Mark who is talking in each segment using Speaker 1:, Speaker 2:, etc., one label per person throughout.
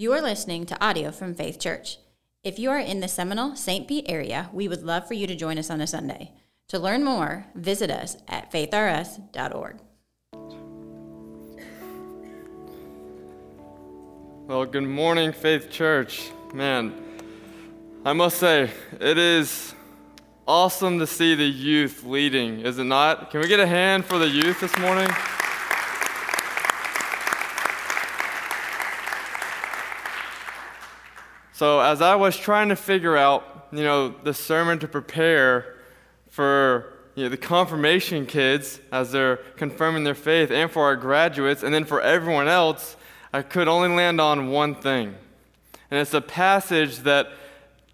Speaker 1: You are listening to audio from Faith Church. If you are in the Seminole St. Pete area, we would love for you to join us on a Sunday. To learn more, visit us at faithrs.org.
Speaker 2: Well, good morning, Faith Church. Man, I must say, it is awesome to see the youth leading, is it not? Can we get a hand for the youth this morning? So, as I was trying to figure out, you know, the sermon to prepare for you know, the confirmation kids as they're confirming their faith, and for our graduates, and then for everyone else, I could only land on one thing. And it's a passage that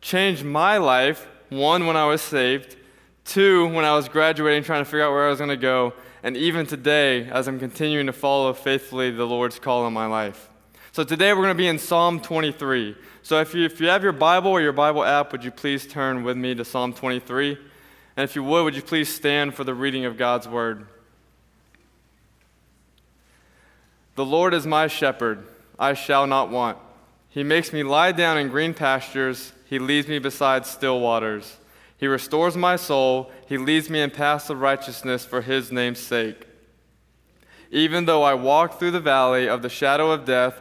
Speaker 2: changed my life one, when I was saved, two, when I was graduating, trying to figure out where I was going to go, and even today, as I'm continuing to follow faithfully the Lord's call in my life. So today we're going to be in Psalm 23. So if you, if you have your Bible or your Bible app, would you please turn with me to Psalm 23? And if you would, would you please stand for the reading of God's word? The Lord is my shepherd, I shall not want. He makes me lie down in green pastures, He leads me beside still waters. He restores my soul, He leads me in paths of righteousness for His name's sake. Even though I walk through the valley of the shadow of death,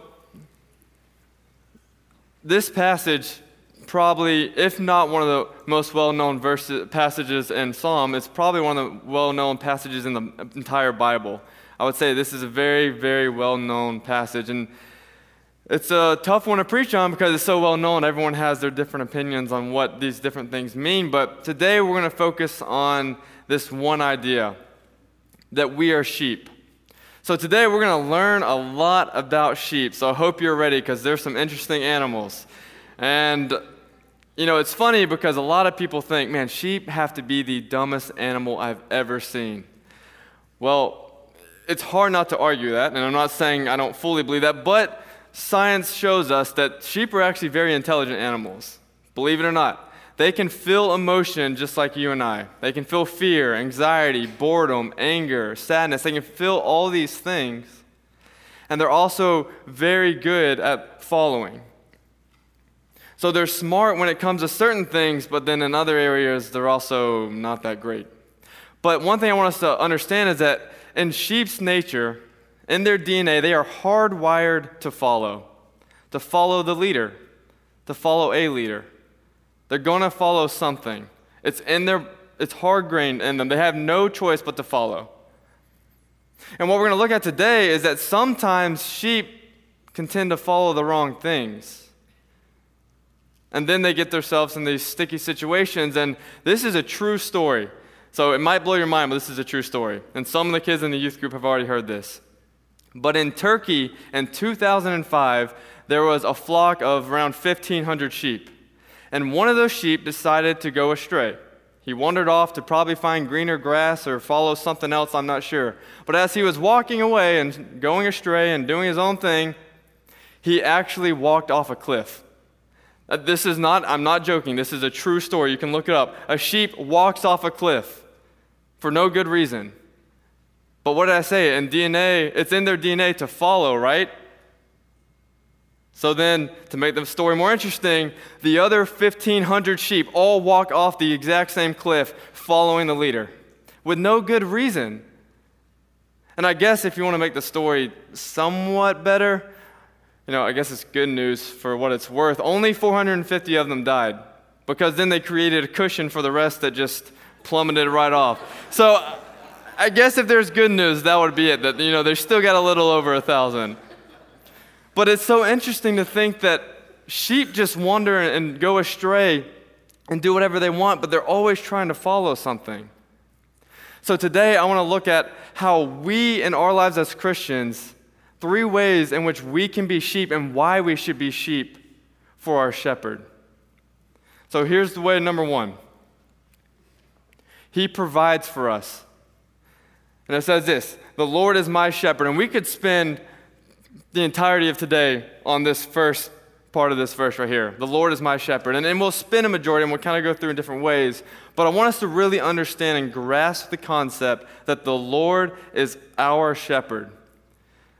Speaker 2: this passage, probably, if not one of the most well known verses, passages in Psalm, it's probably one of the well known passages in the entire Bible. I would say this is a very, very well known passage. And it's a tough one to preach on because it's so well known. Everyone has their different opinions on what these different things mean. But today we're going to focus on this one idea that we are sheep. So today we're going to learn a lot about sheep. So I hope you're ready because there's some interesting animals. And you know, it's funny because a lot of people think, man, sheep have to be the dumbest animal I've ever seen. Well, it's hard not to argue that, and I'm not saying I don't fully believe that, but science shows us that sheep are actually very intelligent animals. Believe it or not. They can feel emotion just like you and I. They can feel fear, anxiety, boredom, anger, sadness. They can feel all these things. And they're also very good at following. So they're smart when it comes to certain things, but then in other areas, they're also not that great. But one thing I want us to understand is that in sheep's nature, in their DNA, they are hardwired to follow, to follow the leader, to follow a leader. They're going to follow something. It's in their it's hard grained in them. They have no choice but to follow. And what we're going to look at today is that sometimes sheep can tend to follow the wrong things. And then they get themselves in these sticky situations. And this is a true story. So it might blow your mind, but this is a true story. And some of the kids in the youth group have already heard this. But in Turkey in 2005, there was a flock of around 1,500 sheep and one of those sheep decided to go astray. He wandered off to probably find greener grass or follow something else, I'm not sure. But as he was walking away and going astray and doing his own thing, he actually walked off a cliff. Uh, this is not, I'm not joking, this is a true story. You can look it up. A sheep walks off a cliff for no good reason. But what did I say? In DNA, it's in their DNA to follow, right? So then, to make the story more interesting, the other 1,500 sheep all walk off the exact same cliff following the leader with no good reason. And I guess if you want to make the story somewhat better, you know, I guess it's good news for what it's worth. Only 450 of them died because then they created a cushion for the rest that just plummeted right off. So I guess if there's good news, that would be it. That, you know, they still got a little over a thousand. But it's so interesting to think that sheep just wander and go astray and do whatever they want, but they're always trying to follow something. So today I want to look at how we in our lives as Christians, three ways in which we can be sheep and why we should be sheep for our shepherd. So here's the way number one He provides for us. And it says this The Lord is my shepherd. And we could spend the entirety of today on this first part of this verse right here. The Lord is my shepherd. And, and we'll spin a majority and we'll kind of go through in different ways. But I want us to really understand and grasp the concept that the Lord is our shepherd.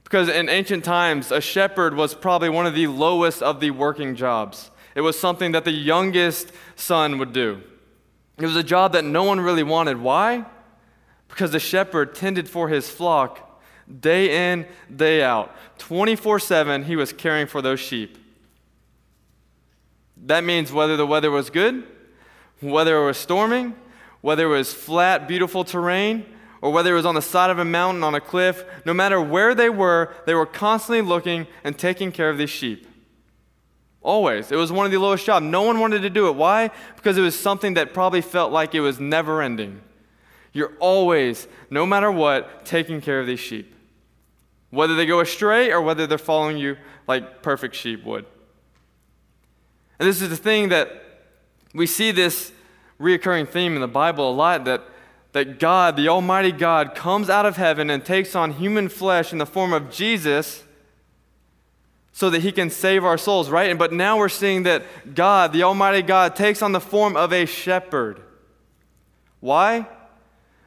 Speaker 2: Because in ancient times, a shepherd was probably one of the lowest of the working jobs. It was something that the youngest son would do. It was a job that no one really wanted. Why? Because the shepherd tended for his flock day in, day out. 24 7, he was caring for those sheep. That means whether the weather was good, whether it was storming, whether it was flat, beautiful terrain, or whether it was on the side of a mountain, on a cliff, no matter where they were, they were constantly looking and taking care of these sheep. Always. It was one of the lowest jobs. No one wanted to do it. Why? Because it was something that probably felt like it was never ending. You're always, no matter what, taking care of these sheep. Whether they go astray or whether they're following you like perfect sheep would. And this is the thing that we see this reoccurring theme in the Bible a lot that that God, the Almighty God, comes out of heaven and takes on human flesh in the form of Jesus so that he can save our souls, right? But now we're seeing that God, the Almighty God, takes on the form of a shepherd. Why?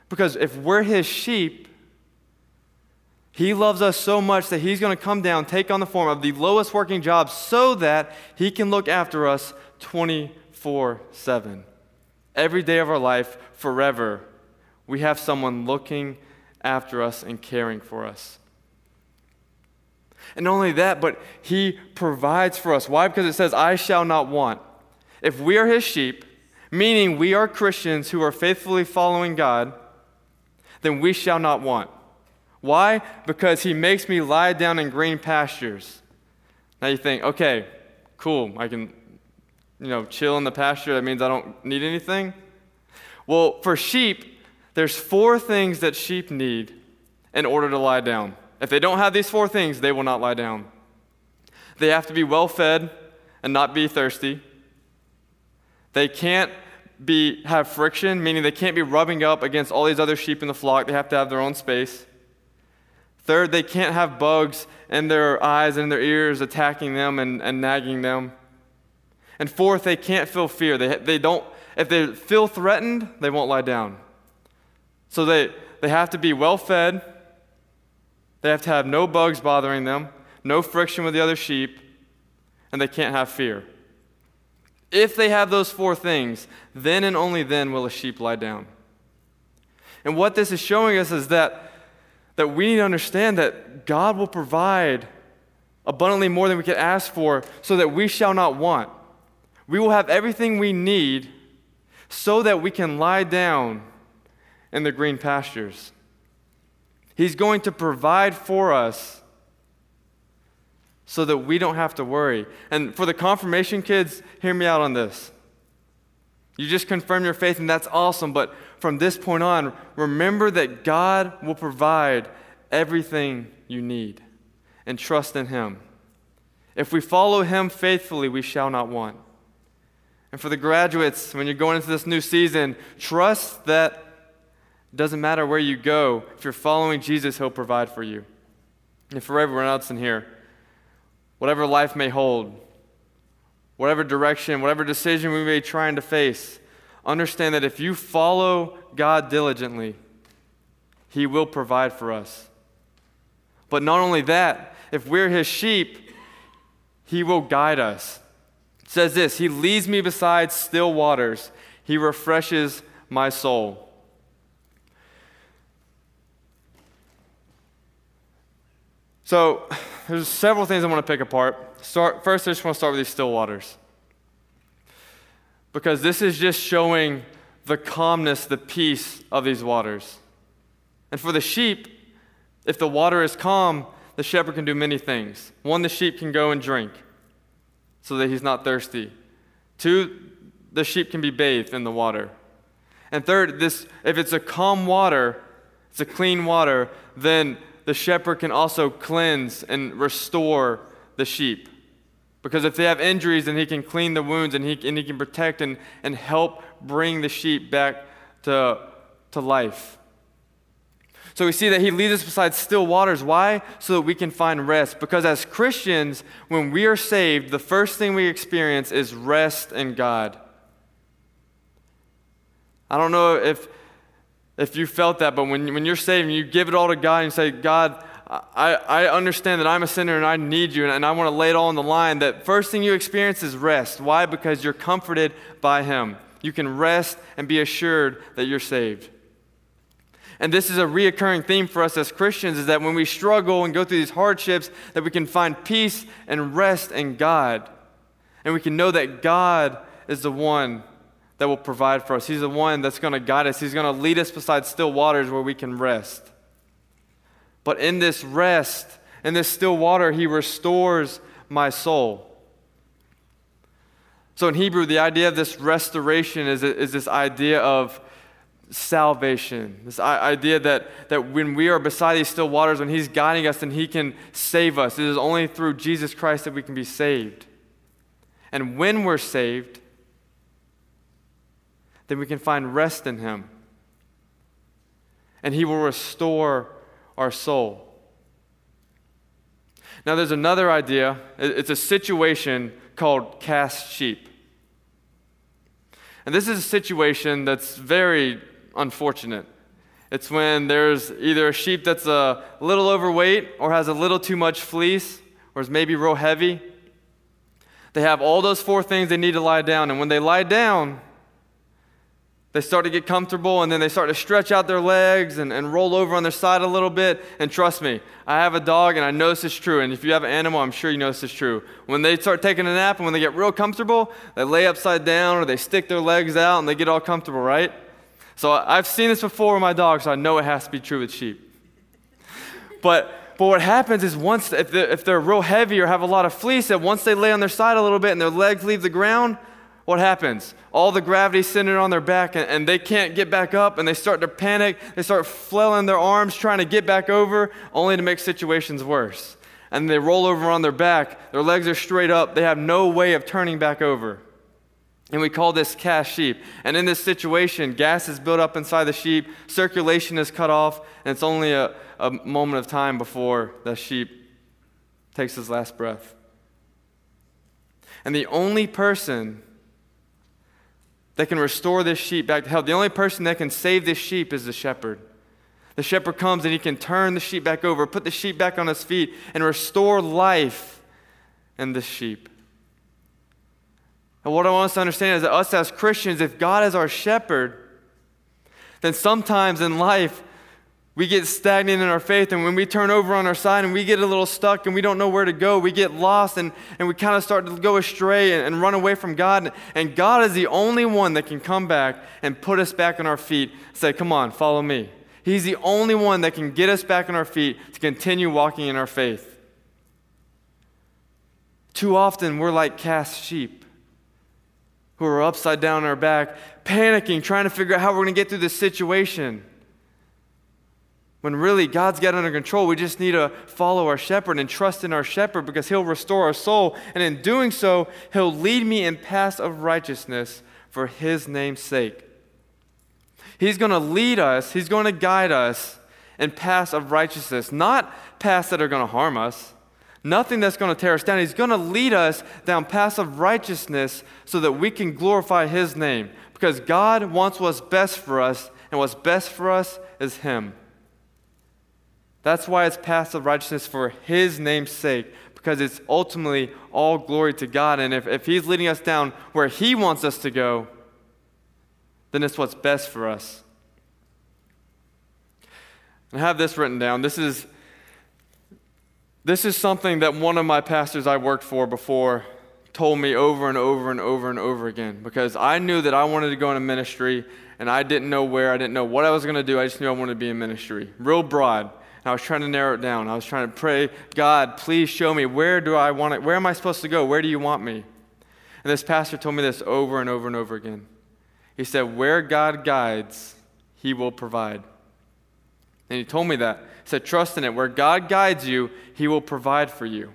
Speaker 2: Because if we're his sheep, he loves us so much that he's going to come down, take on the form of the lowest working job so that he can look after us 24 7. Every day of our life, forever we have someone looking after us and caring for us. And not only that, but He provides for us. Why? Because it says, I shall not want. If we are His sheep, meaning we are Christians who are faithfully following God, then we shall not want. Why? Because He makes me lie down in green pastures. Now you think, okay, cool, I can, you know, chill in the pasture. That means I don't need anything. Well, for sheep, there's four things that sheep need in order to lie down. If they don't have these four things, they will not lie down. They have to be well fed and not be thirsty. They can't be, have friction, meaning they can't be rubbing up against all these other sheep in the flock. They have to have their own space. Third, they can't have bugs in their eyes and their ears attacking them and, and nagging them. And fourth, they can't feel fear. They, they don't, if they feel threatened, they won't lie down. So they, they have to be well fed, they have to have no bugs bothering them, no friction with the other sheep, and they can't have fear. If they have those four things, then and only then will a sheep lie down. And what this is showing us is that, that we need to understand that God will provide abundantly more than we could ask for so that we shall not want. We will have everything we need so that we can lie down in the green pastures. He's going to provide for us so that we don't have to worry. And for the confirmation kids, hear me out on this. You just confirm your faith, and that's awesome. But from this point on, remember that God will provide everything you need and trust in Him. If we follow Him faithfully, we shall not want. And for the graduates, when you're going into this new season, trust that it doesn't matter where you go. If you're following Jesus, He'll provide for you. And for everyone else in here, whatever life may hold, whatever direction, whatever decision we may be trying to face, understand that if you follow God diligently, He will provide for us. But not only that, if we're His sheep, He will guide us. It says this He leads me beside still waters, He refreshes my soul. So there's several things I want to pick apart. Start, first, I just want to start with these still waters. Because this is just showing the calmness, the peace of these waters. And for the sheep, if the water is calm, the shepherd can do many things. One, the sheep can go and drink so that he's not thirsty. Two, the sheep can be bathed in the water. And third, this if it's a calm water, it's a clean water, then the shepherd can also cleanse and restore the sheep. Because if they have injuries, then he can clean the wounds and he, and he can protect and, and help bring the sheep back to, to life. So we see that he leads us beside still waters. Why? So that we can find rest. Because as Christians, when we are saved, the first thing we experience is rest in God. I don't know if, if you felt that, but when, when you're saved and you give it all to God and say, God, I, I understand that I'm a sinner and I need you and, and I want to lay it all on the line, that first thing you experience is rest. Why? Because you're comforted by Him. You can rest and be assured that you're saved. And this is a reoccurring theme for us as Christians is that when we struggle and go through these hardships, that we can find peace and rest in God. And we can know that God is the one that will provide for us. He's the one that's going to guide us. He's going to lead us beside still waters where we can rest. But in this rest, in this still water, he restores my soul. So in Hebrew, the idea of this restoration is, is this idea of salvation. This idea that, that when we are beside these still waters, when He's guiding us, then He can save us. It is only through Jesus Christ that we can be saved. And when we're saved, then we can find rest in Him. And He will restore our soul. Now, there's another idea. It's a situation called cast sheep. And this is a situation that's very unfortunate. It's when there's either a sheep that's a little overweight or has a little too much fleece or is maybe real heavy. They have all those four things they need to lie down. And when they lie down, they start to get comfortable and then they start to stretch out their legs and, and roll over on their side a little bit. And trust me, I have a dog and I know this is true. And if you have an animal, I'm sure you know this is true. When they start taking a nap and when they get real comfortable, they lay upside down or they stick their legs out and they get all comfortable, right? So I've seen this before with my dog, so I know it has to be true with sheep. But but what happens is once if they're, if they're real heavy or have a lot of fleece, that once they lay on their side a little bit and their legs leave the ground, what happens? All the gravity centered on their back, and, and, they can't get back up, and they start to panic. They start flailing their arms, trying to get back over, only to make situations worse. And they roll over on their back. Their legs are straight up. They have no way of turning back over. And we call this cast sheep. And in this situation, gas is built up inside the sheep, circulation is cut off, and it's only a, a moment of time before the sheep takes his last breath. And the only person that can restore this sheep back to health. The only person that can save this sheep is the shepherd. The shepherd comes and he can turn the sheep back over, put the sheep back on his feet, and restore life in the sheep. And what I want us to understand is that us as Christians, if God is our shepherd, then sometimes in life we get stagnant in our faith, and when we turn over on our side and we get a little stuck and we don't know where to go, we get lost and, and we kind of start to go astray and, and run away from God. And God is the only one that can come back and put us back on our feet, say, Come on, follow me. He's the only one that can get us back on our feet to continue walking in our faith. Too often, we're like cast sheep who are upside down on our back, panicking, trying to figure out how we're going to get through this situation when really God's got under control. We just need to follow our shepherd and trust in our shepherd because he'll restore our soul. And in doing so, he'll lead me in paths of righteousness for his name's sake. He's going to lead us, he's going to guide us in paths of righteousness, not paths that are going to harm us. Nothing that's going to tear us down. He's going to lead us down paths of righteousness so that we can glorify His name. Because God wants what's best for us, and what's best for us is Him. That's why it's paths of righteousness for His name's sake, because it's ultimately all glory to God. And if, if He's leading us down where He wants us to go, then it's what's best for us. I have this written down. This is, this is something that one of my pastors I worked for before told me over and over and over and over again because I knew that I wanted to go into ministry and I didn't know where, I didn't know what I was going to do. I just knew I wanted to be in ministry. Real broad. I was trying to narrow it down. I was trying to pray, God, please show me where do I want it? Where am I supposed to go? Where do you want me? And this pastor told me this over and over and over again. He said, Where God guides, he will provide. And he told me that. He said, Trust in it. Where God guides you, he will provide for you.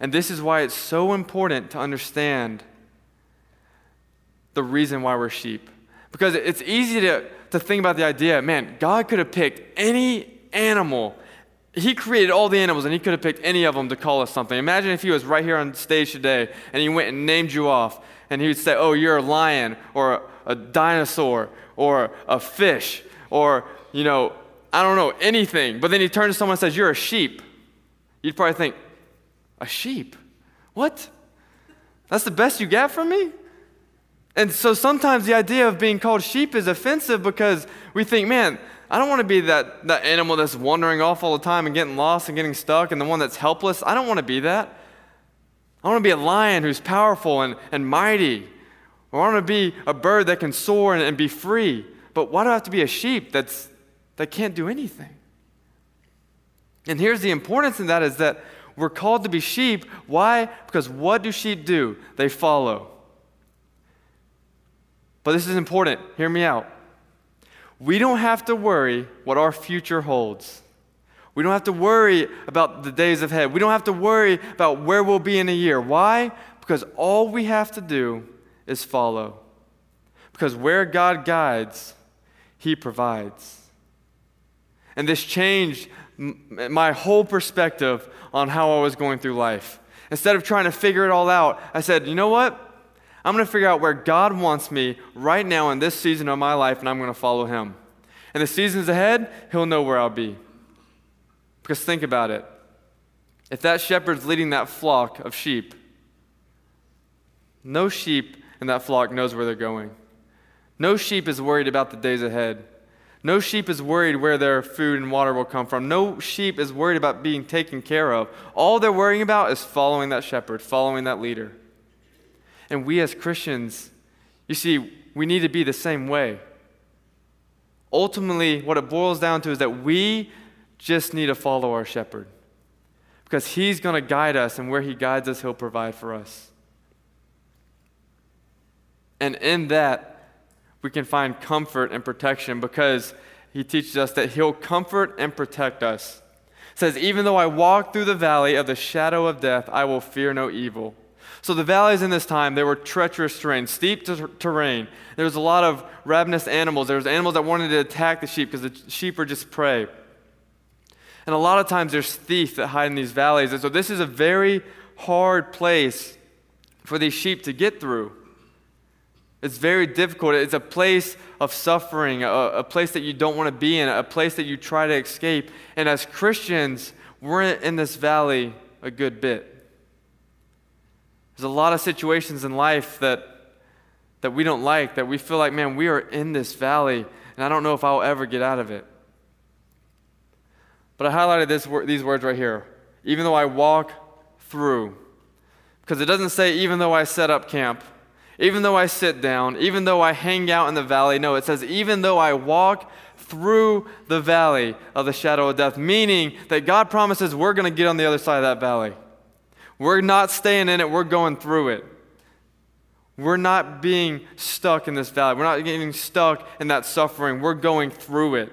Speaker 2: And this is why it's so important to understand the reason why we're sheep. Because it's easy to, to think about the idea man, God could have picked any animal. He created all the animals and he could have picked any of them to call us something. Imagine if he was right here on stage today and he went and named you off and he would say, Oh, you're a lion or a, dinosaur or a fish or, you know, I don't know, anything. But then he turns to someone and says, You're a sheep. You'd probably think, A sheep? What? That's the best you get from me? And so sometimes the idea of being called sheep is offensive because we think, man, I don't want to be that, that animal that's wandering off all the time and getting lost and getting stuck and the one that's helpless. I don't want to be that. I want to be a lion who's powerful and, and mighty. I want to be a bird that can soar and, and be free. But why do I have to be a sheep that's, that can't do anything? And here's the importance in that is that we're called to be sheep. Why? Because what do sheep do? They follow. But this is important. Hear me out. We don't have to worry what our future holds. We don't have to worry about the days ahead. We don't have to worry about where we'll be in a year. Why? Because all we have to do is follow. Because where God guides, He provides. And this changed my whole perspective on how I was going through life. Instead of trying to figure it all out, I said, you know what? I'm going to figure out where God wants me right now in this season of my life, and I'm going to follow Him. And the seasons ahead, He'll know where I'll be. Because think about it. If that shepherd's leading that flock of sheep, no sheep in that flock knows where they're going. No sheep is worried about the days ahead. No sheep is worried where their food and water will come from. No sheep is worried about being taken care of. All they're worrying about is following that shepherd, following that leader. And we as Christians, you see, we need to be the same way. Ultimately, what it boils down to is that we just need to follow our shepherd because he's going to guide us, and where he guides us, he'll provide for us. And in that, we can find comfort and protection because he teaches us that he'll comfort and protect us. It says, Even though I walk through the valley of the shadow of death, I will fear no evil so the valleys in this time, they were treacherous terrain, steep terrain. There was a lot of ravenous animals. There was animals that wanted to attack the sheep because the sheep were just prey. And a lot of times there's thieves that hide in these valleys. And so this is a very hard place for these sheep to get through. It's very difficult. It's a place of suffering, a, a place that you don't want to be in, a place that you try to escape. And as Christians, we're in this valley a good bit. There's a lot of situations in life that, that we don't like, that we feel like, man, we are in this valley, and I don't know if I'll ever get out of it. But I highlighted this, these words right here. Even though I walk through. Because it doesn't say, even though I set up camp, even though I sit down, even though I hang out in the valley. No, it says, even though I walk through the valley of the shadow of death, meaning that God promises we're going to get on the other side of that valley. We're not staying in it, we're going through it. We're not being stuck in this valley. We're not getting stuck in that suffering. We're going through it.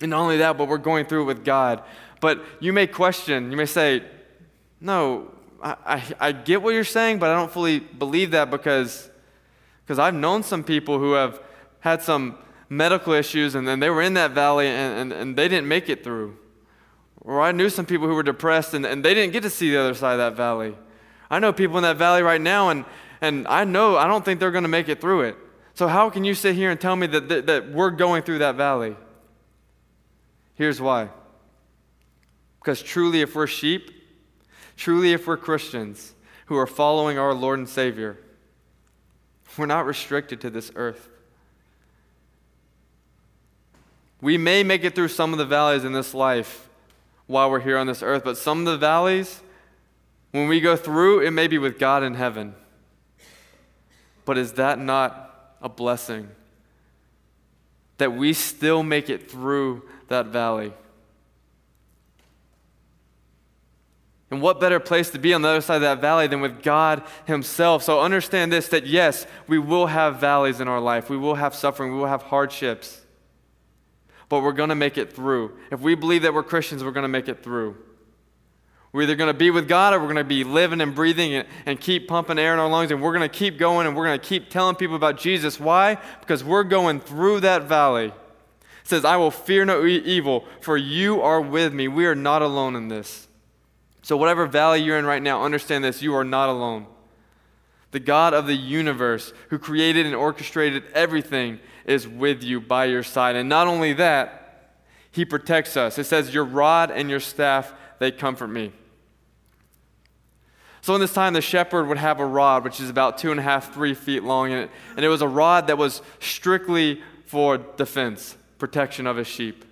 Speaker 2: And not only that, but we're going through it with God. But you may question, you may say, no, I, I, I get what you're saying, but I don't fully believe that because because I've known some people who have had some medical issues and then they were in that valley and, and, and they didn't make it through. Or I knew some people who were depressed and, and they didn't get to see the other side of that valley. I know people in that valley right now, and, and I know I don't think they're going to make it through it. So, how can you sit here and tell me that, that, that we're going through that valley? Here's why. Because truly, if we're sheep, truly, if we're Christians who are following our Lord and Savior, we're not restricted to this earth. We may make it through some of the valleys in this life, while we're here on this earth. But some of the valleys, when we go through, it may be with God in heaven. But is that not a blessing? That we still make it through that valley. And what better place to be on the other side of that valley than with God Himself? So understand this that yes, we will have valleys in our life, we will have suffering, we will have hardships but we're going to make it through. If we believe that we're Christians, we're going to make it through. We're either going to be with God or we're going to be living and breathing and, and keep pumping air in our lungs and we're going to keep going and we're going to keep telling people about Jesus. Why? Because we're going through that valley. It says, I will fear no e- evil, for you are with me. We are not alone in this. So, whatever valley you're in right now, understand this you are not alone. The God of the universe, who created and orchestrated everything, is with you by your side. And not only that, He protects us. It says, Your rod and your staff, they comfort me. So in this time, the shepherd would have a rod, which is about two and a half, three feet long, and it, and it was a rod that was strictly for defense, protection of his sheep.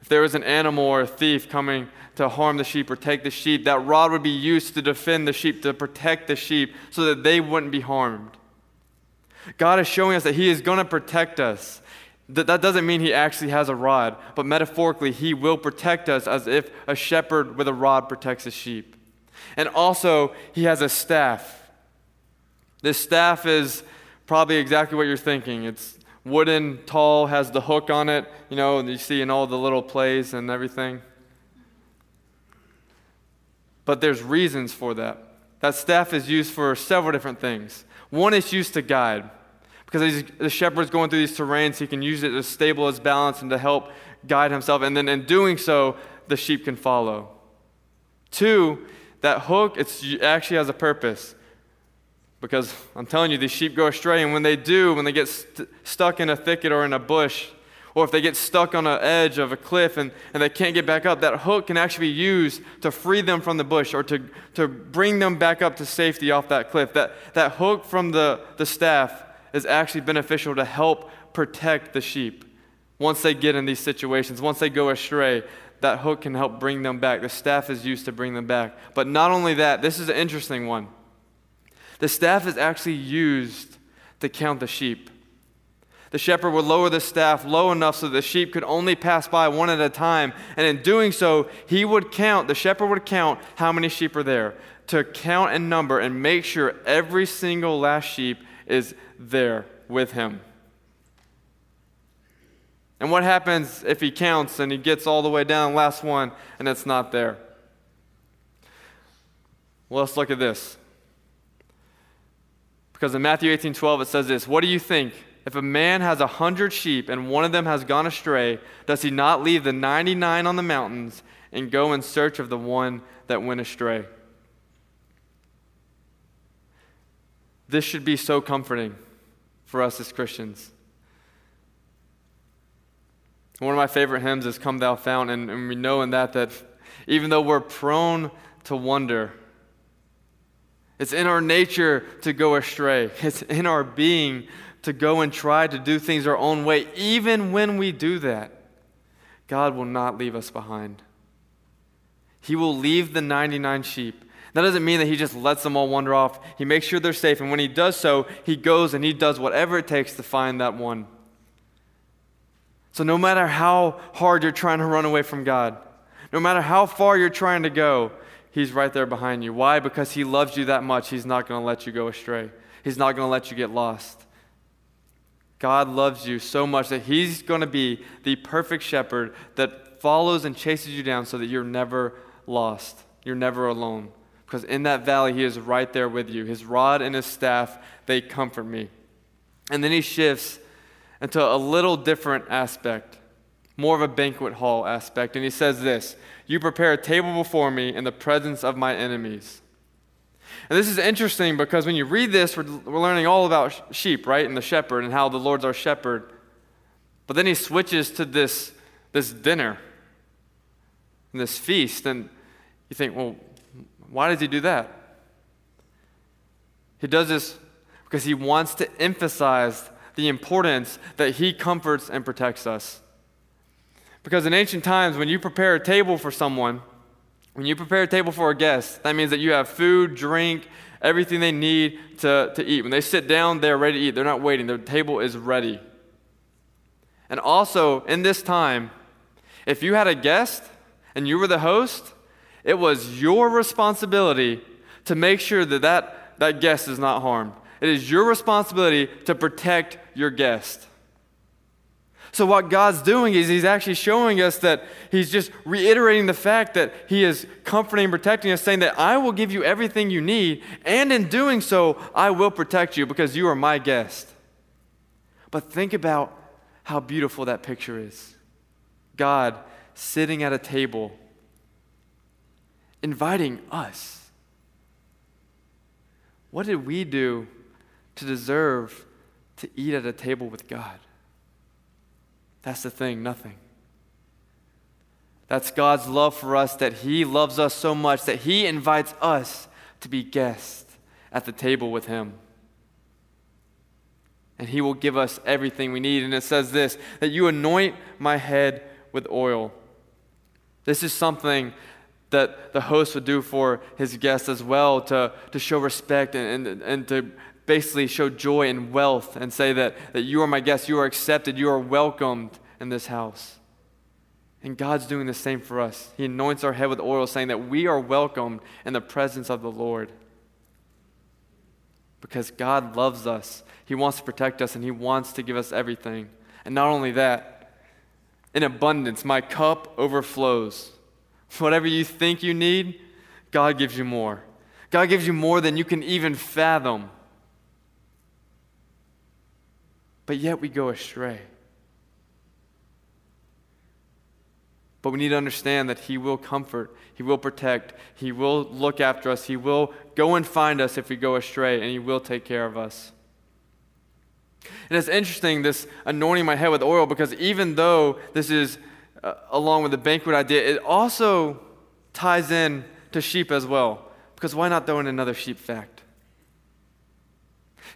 Speaker 2: If there was an animal or a thief coming to harm the sheep or take the sheep, that rod would be used to defend the sheep, to protect the sheep, so that they wouldn't be harmed. God is showing us that He is going to protect us. That, that doesn't mean He actually has a rod, but metaphorically, He will protect us as if a shepherd with a rod protects his sheep. And also, he has a staff. This staff is probably exactly what you're thinking. It's wooden, tall, has the hook on it, you know, you see in all the little plays and everything. But there's reasons for that. That staff is used for several different things. One is used to guide. Because the shepherd's going through these terrains, he can use it to stable his balance and to help guide himself. And then in doing so, the sheep can follow. Two, that hook it's, it actually has a purpose. Because I'm telling you, these sheep go astray, and when they do, when they get st- stuck in a thicket or in a bush, or if they get stuck on an edge of a cliff and, and they can't get back up, that hook can actually be used to free them from the bush or to, to bring them back up to safety off that cliff. That, that hook from the, the staff is actually beneficial to help protect the sheep once they get in these situations, once they go astray that hook can help bring them back. The staff is used to bring them back. But not only that, this is an interesting one. The staff is actually used to count the sheep. The shepherd would lower the staff low enough so the sheep could only pass by one at a time. And in doing so, he would count, the shepherd would count how many sheep are there, to count and number and make sure every single last sheep is there with him. And what happens if he counts and he gets all the way down, last one, and it's not there? Well, let's look at this. Because in Matthew 18 12, it says this What do you think? If a man has a hundred sheep and one of them has gone astray, does he not leave the 99 on the mountains and go in search of the one that went astray? This should be so comforting for us as Christians. One of my favorite hymns is Come Thou Fount, and, and we know in that that even though we're prone to wonder, it's in our nature to go astray. It's in our being to go and try to do things our own way. Even when we do that, God will not leave us behind. He will leave the 99 sheep. That doesn't mean that He just lets them all wander off. He makes sure they're safe. And when He does so, He goes and He does whatever it takes to find that one. So, no matter how hard you're trying to run away from God, no matter how far you're trying to go, He's right there behind you. Why? Because He loves you that much, He's not going to let you go astray. He's not going to let you get lost. God loves you so much that He's going to be the perfect shepherd that follows and chases you down so that you're never lost. You're never alone. Because in that valley, He is right there with you. His rod and His staff, they comfort me. And then He shifts into a little different aspect, more of a banquet hall aspect. And he says this You prepare a table before me in the presence of my enemies. And this is interesting because when you read this, we're, we're learning all about sheep, right? And the shepherd and how the Lord's our shepherd. But then he switches to this, this dinner, and this feast. And you think, well, why does he do that? He does this because he wants to emphasize the importance that He comforts and protects us. Because in ancient times, when you prepare a table for someone, when you prepare a table for a guest, that means that you have food, drink, everything they need to, to eat. When they sit down, they're ready to eat. They're not waiting, their table is ready. And also, in this time, if you had a guest and you were the host, it was your responsibility to make sure that that, that guest is not harmed. It is your responsibility to protect your guest. So, what God's doing is He's actually showing us that He's just reiterating the fact that He is comforting and protecting us, saying that I will give you everything you need, and in doing so, I will protect you because you are my guest. But think about how beautiful that picture is God sitting at a table, inviting us. What did we do to deserve to eat at a table with God? That's the thing, nothing. That's God's love for us, that He loves us so much that He invites us to be guests at the table with Him. And He will give us everything we need. And it says this that you anoint my head with oil. This is something that the host would do for his guests as well to, to show respect and, and, and to basically show joy and wealth and say that, that you are my guest, you are accepted, you are welcomed in this house. And God's doing the same for us. He anoints our head with oil, saying that we are welcomed in the presence of the Lord. Because God loves us, He wants to protect us, and He wants to give us everything. And not only that, in abundance, my cup overflows. Whatever you think you need, God gives you more. God gives you more than you can even fathom. but yet we go astray. But we need to understand that He will comfort, He will protect, He will look after us, He will go and find us if we go astray, and He will take care of us. And it's interesting, this anointing my head with oil, because even though this is uh, along with the banquet idea, it also ties in to sheep as well. Because why not throw in another sheep fact?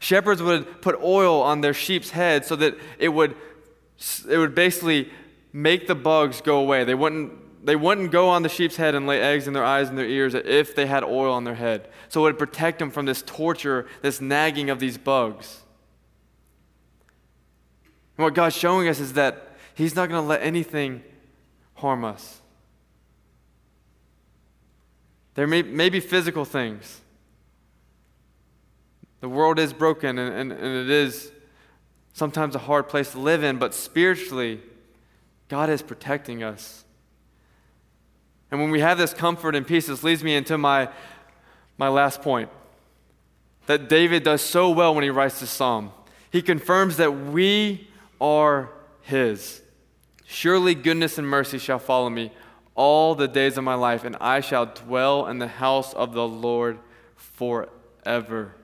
Speaker 2: Shepherds would put oil on their sheep's head so that it would, it would basically make the bugs go away. They wouldn't, they wouldn't go on the sheep's head and lay eggs in their eyes and their ears if they had oil on their head. So it would protect them from this torture, this nagging of these bugs. And what God's showing us is that He's not going to let anything harm us. There may, may be physical things. The world is broken and, and, and it is sometimes a hard place to live in, but spiritually, God is protecting us. And when we have this comfort and peace, this leads me into my, my last point that David does so well when he writes this psalm. He confirms that we are his. Surely goodness and mercy shall follow me all the days of my life, and I shall dwell in the house of the Lord forever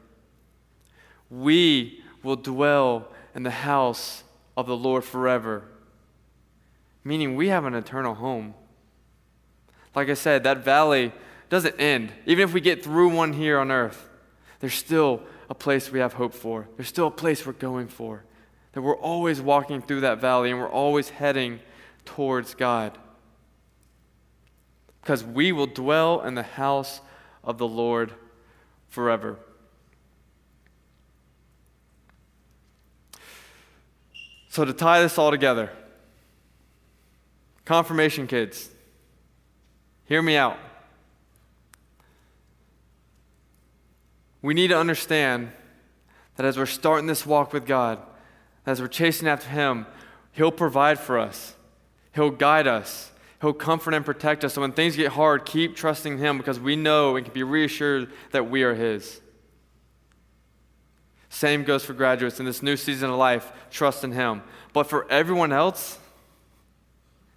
Speaker 2: we will dwell in the house of the Lord forever. Meaning we have an eternal home. Like I said, that valley doesn't end. Even if we get through one here on earth, there's still a place we have hope for. There's still a place we're going for. That we're always walking through that valley and we're always heading towards God. Because we will dwell in the house of the Lord forever. So, to tie this all together, confirmation kids, hear me out. We need to understand that as we're starting this walk with God, as we're chasing after Him, He'll provide for us, He'll guide us, He'll comfort and protect us. So when things get hard, keep trusting Him because we know and can be reassured that we are His. Same goes for graduates in this new season of life. Trust in Him. But for everyone else,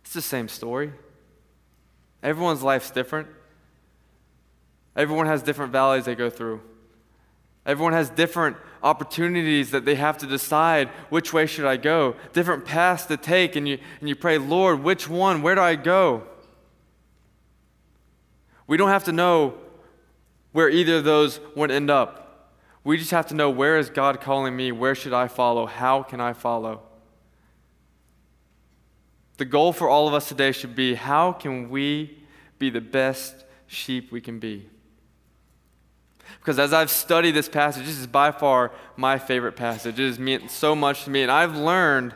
Speaker 2: it's the same story. Everyone's life's different. Everyone has different valleys they go through. Everyone has different opportunities that they have to decide which way should I go, different paths to take, and you, and you pray, Lord, which one? Where do I go? We don't have to know where either of those would end up. We just have to know where is God calling me? Where should I follow? How can I follow? The goal for all of us today should be how can we be the best sheep we can be? Because as I've studied this passage, this is by far my favorite passage. It has meant so much to me. And I've learned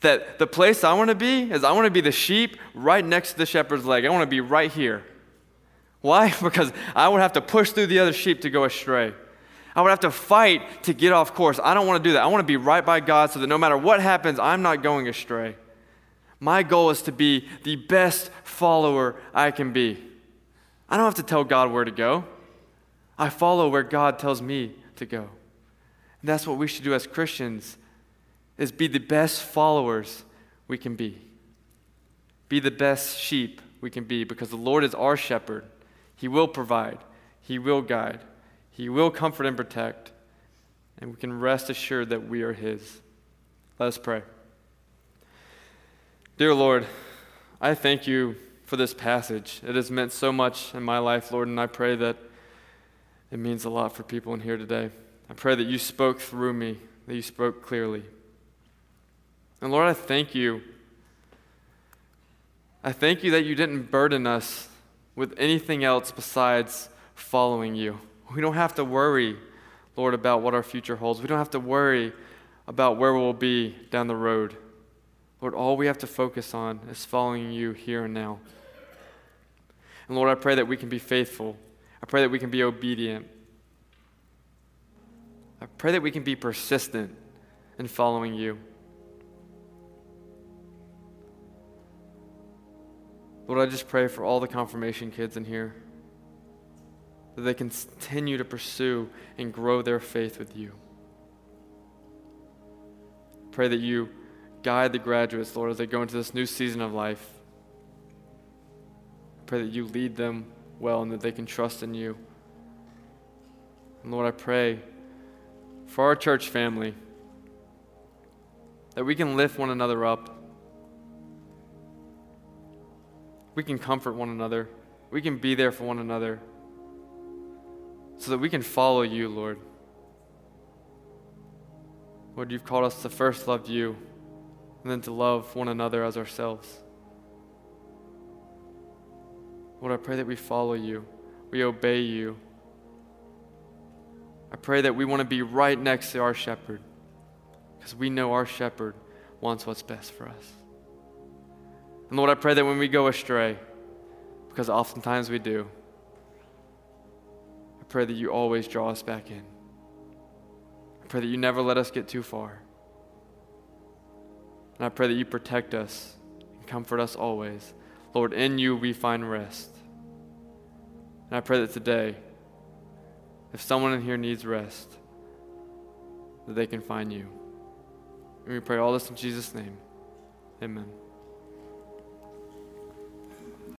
Speaker 2: that the place I want to be is I want to be the sheep right next to the shepherd's leg. I want to be right here. Why? Because I would have to push through the other sheep to go astray. I would have to fight to get off course. I don't want to do that. I want to be right by God so that no matter what happens, I'm not going astray. My goal is to be the best follower I can be. I don't have to tell God where to go. I follow where God tells me to go. And that's what we should do as Christians is be the best followers we can be. Be the best sheep we can be because the Lord is our shepherd. He will provide, He will guide, He will comfort and protect, and we can rest assured that we are His. Let us pray. Dear Lord, I thank you for this passage. It has meant so much in my life, Lord, and I pray that it means a lot for people in here today. I pray that you spoke through me, that you spoke clearly. And Lord, I thank you. I thank you that you didn't burden us with anything else besides following you. We don't have to worry, Lord, about what our future holds. We don't have to worry about where we'll be down the road. Lord, all we have to focus on is following you here and now. And Lord, I pray that we can be faithful. I pray that we can be obedient. I pray that we can be persistent in following you. Lord, I just pray for all the confirmation kids in here that they can continue to pursue and grow their faith with you. Pray that you guide the graduates, Lord, as they go into this new season of life. Pray that you lead them well and that they can trust in you. And Lord, I pray for our church family that we can lift one another up. We can comfort one another. We can be there for one another so that we can follow you, Lord. Lord, you've called us to first love you and then to love one another as ourselves. Lord, I pray that we follow you, we obey you. I pray that we want to be right next to our shepherd because we know our shepherd wants what's best for us. And Lord, I pray that when we go astray, because oftentimes we do, I pray that you always draw us back in. I pray that you never let us get too far. And I pray that you protect us and comfort us always. Lord, in you we find rest. And I pray that today, if someone in here needs rest, that they can find you. And we pray all this in Jesus' name. Amen.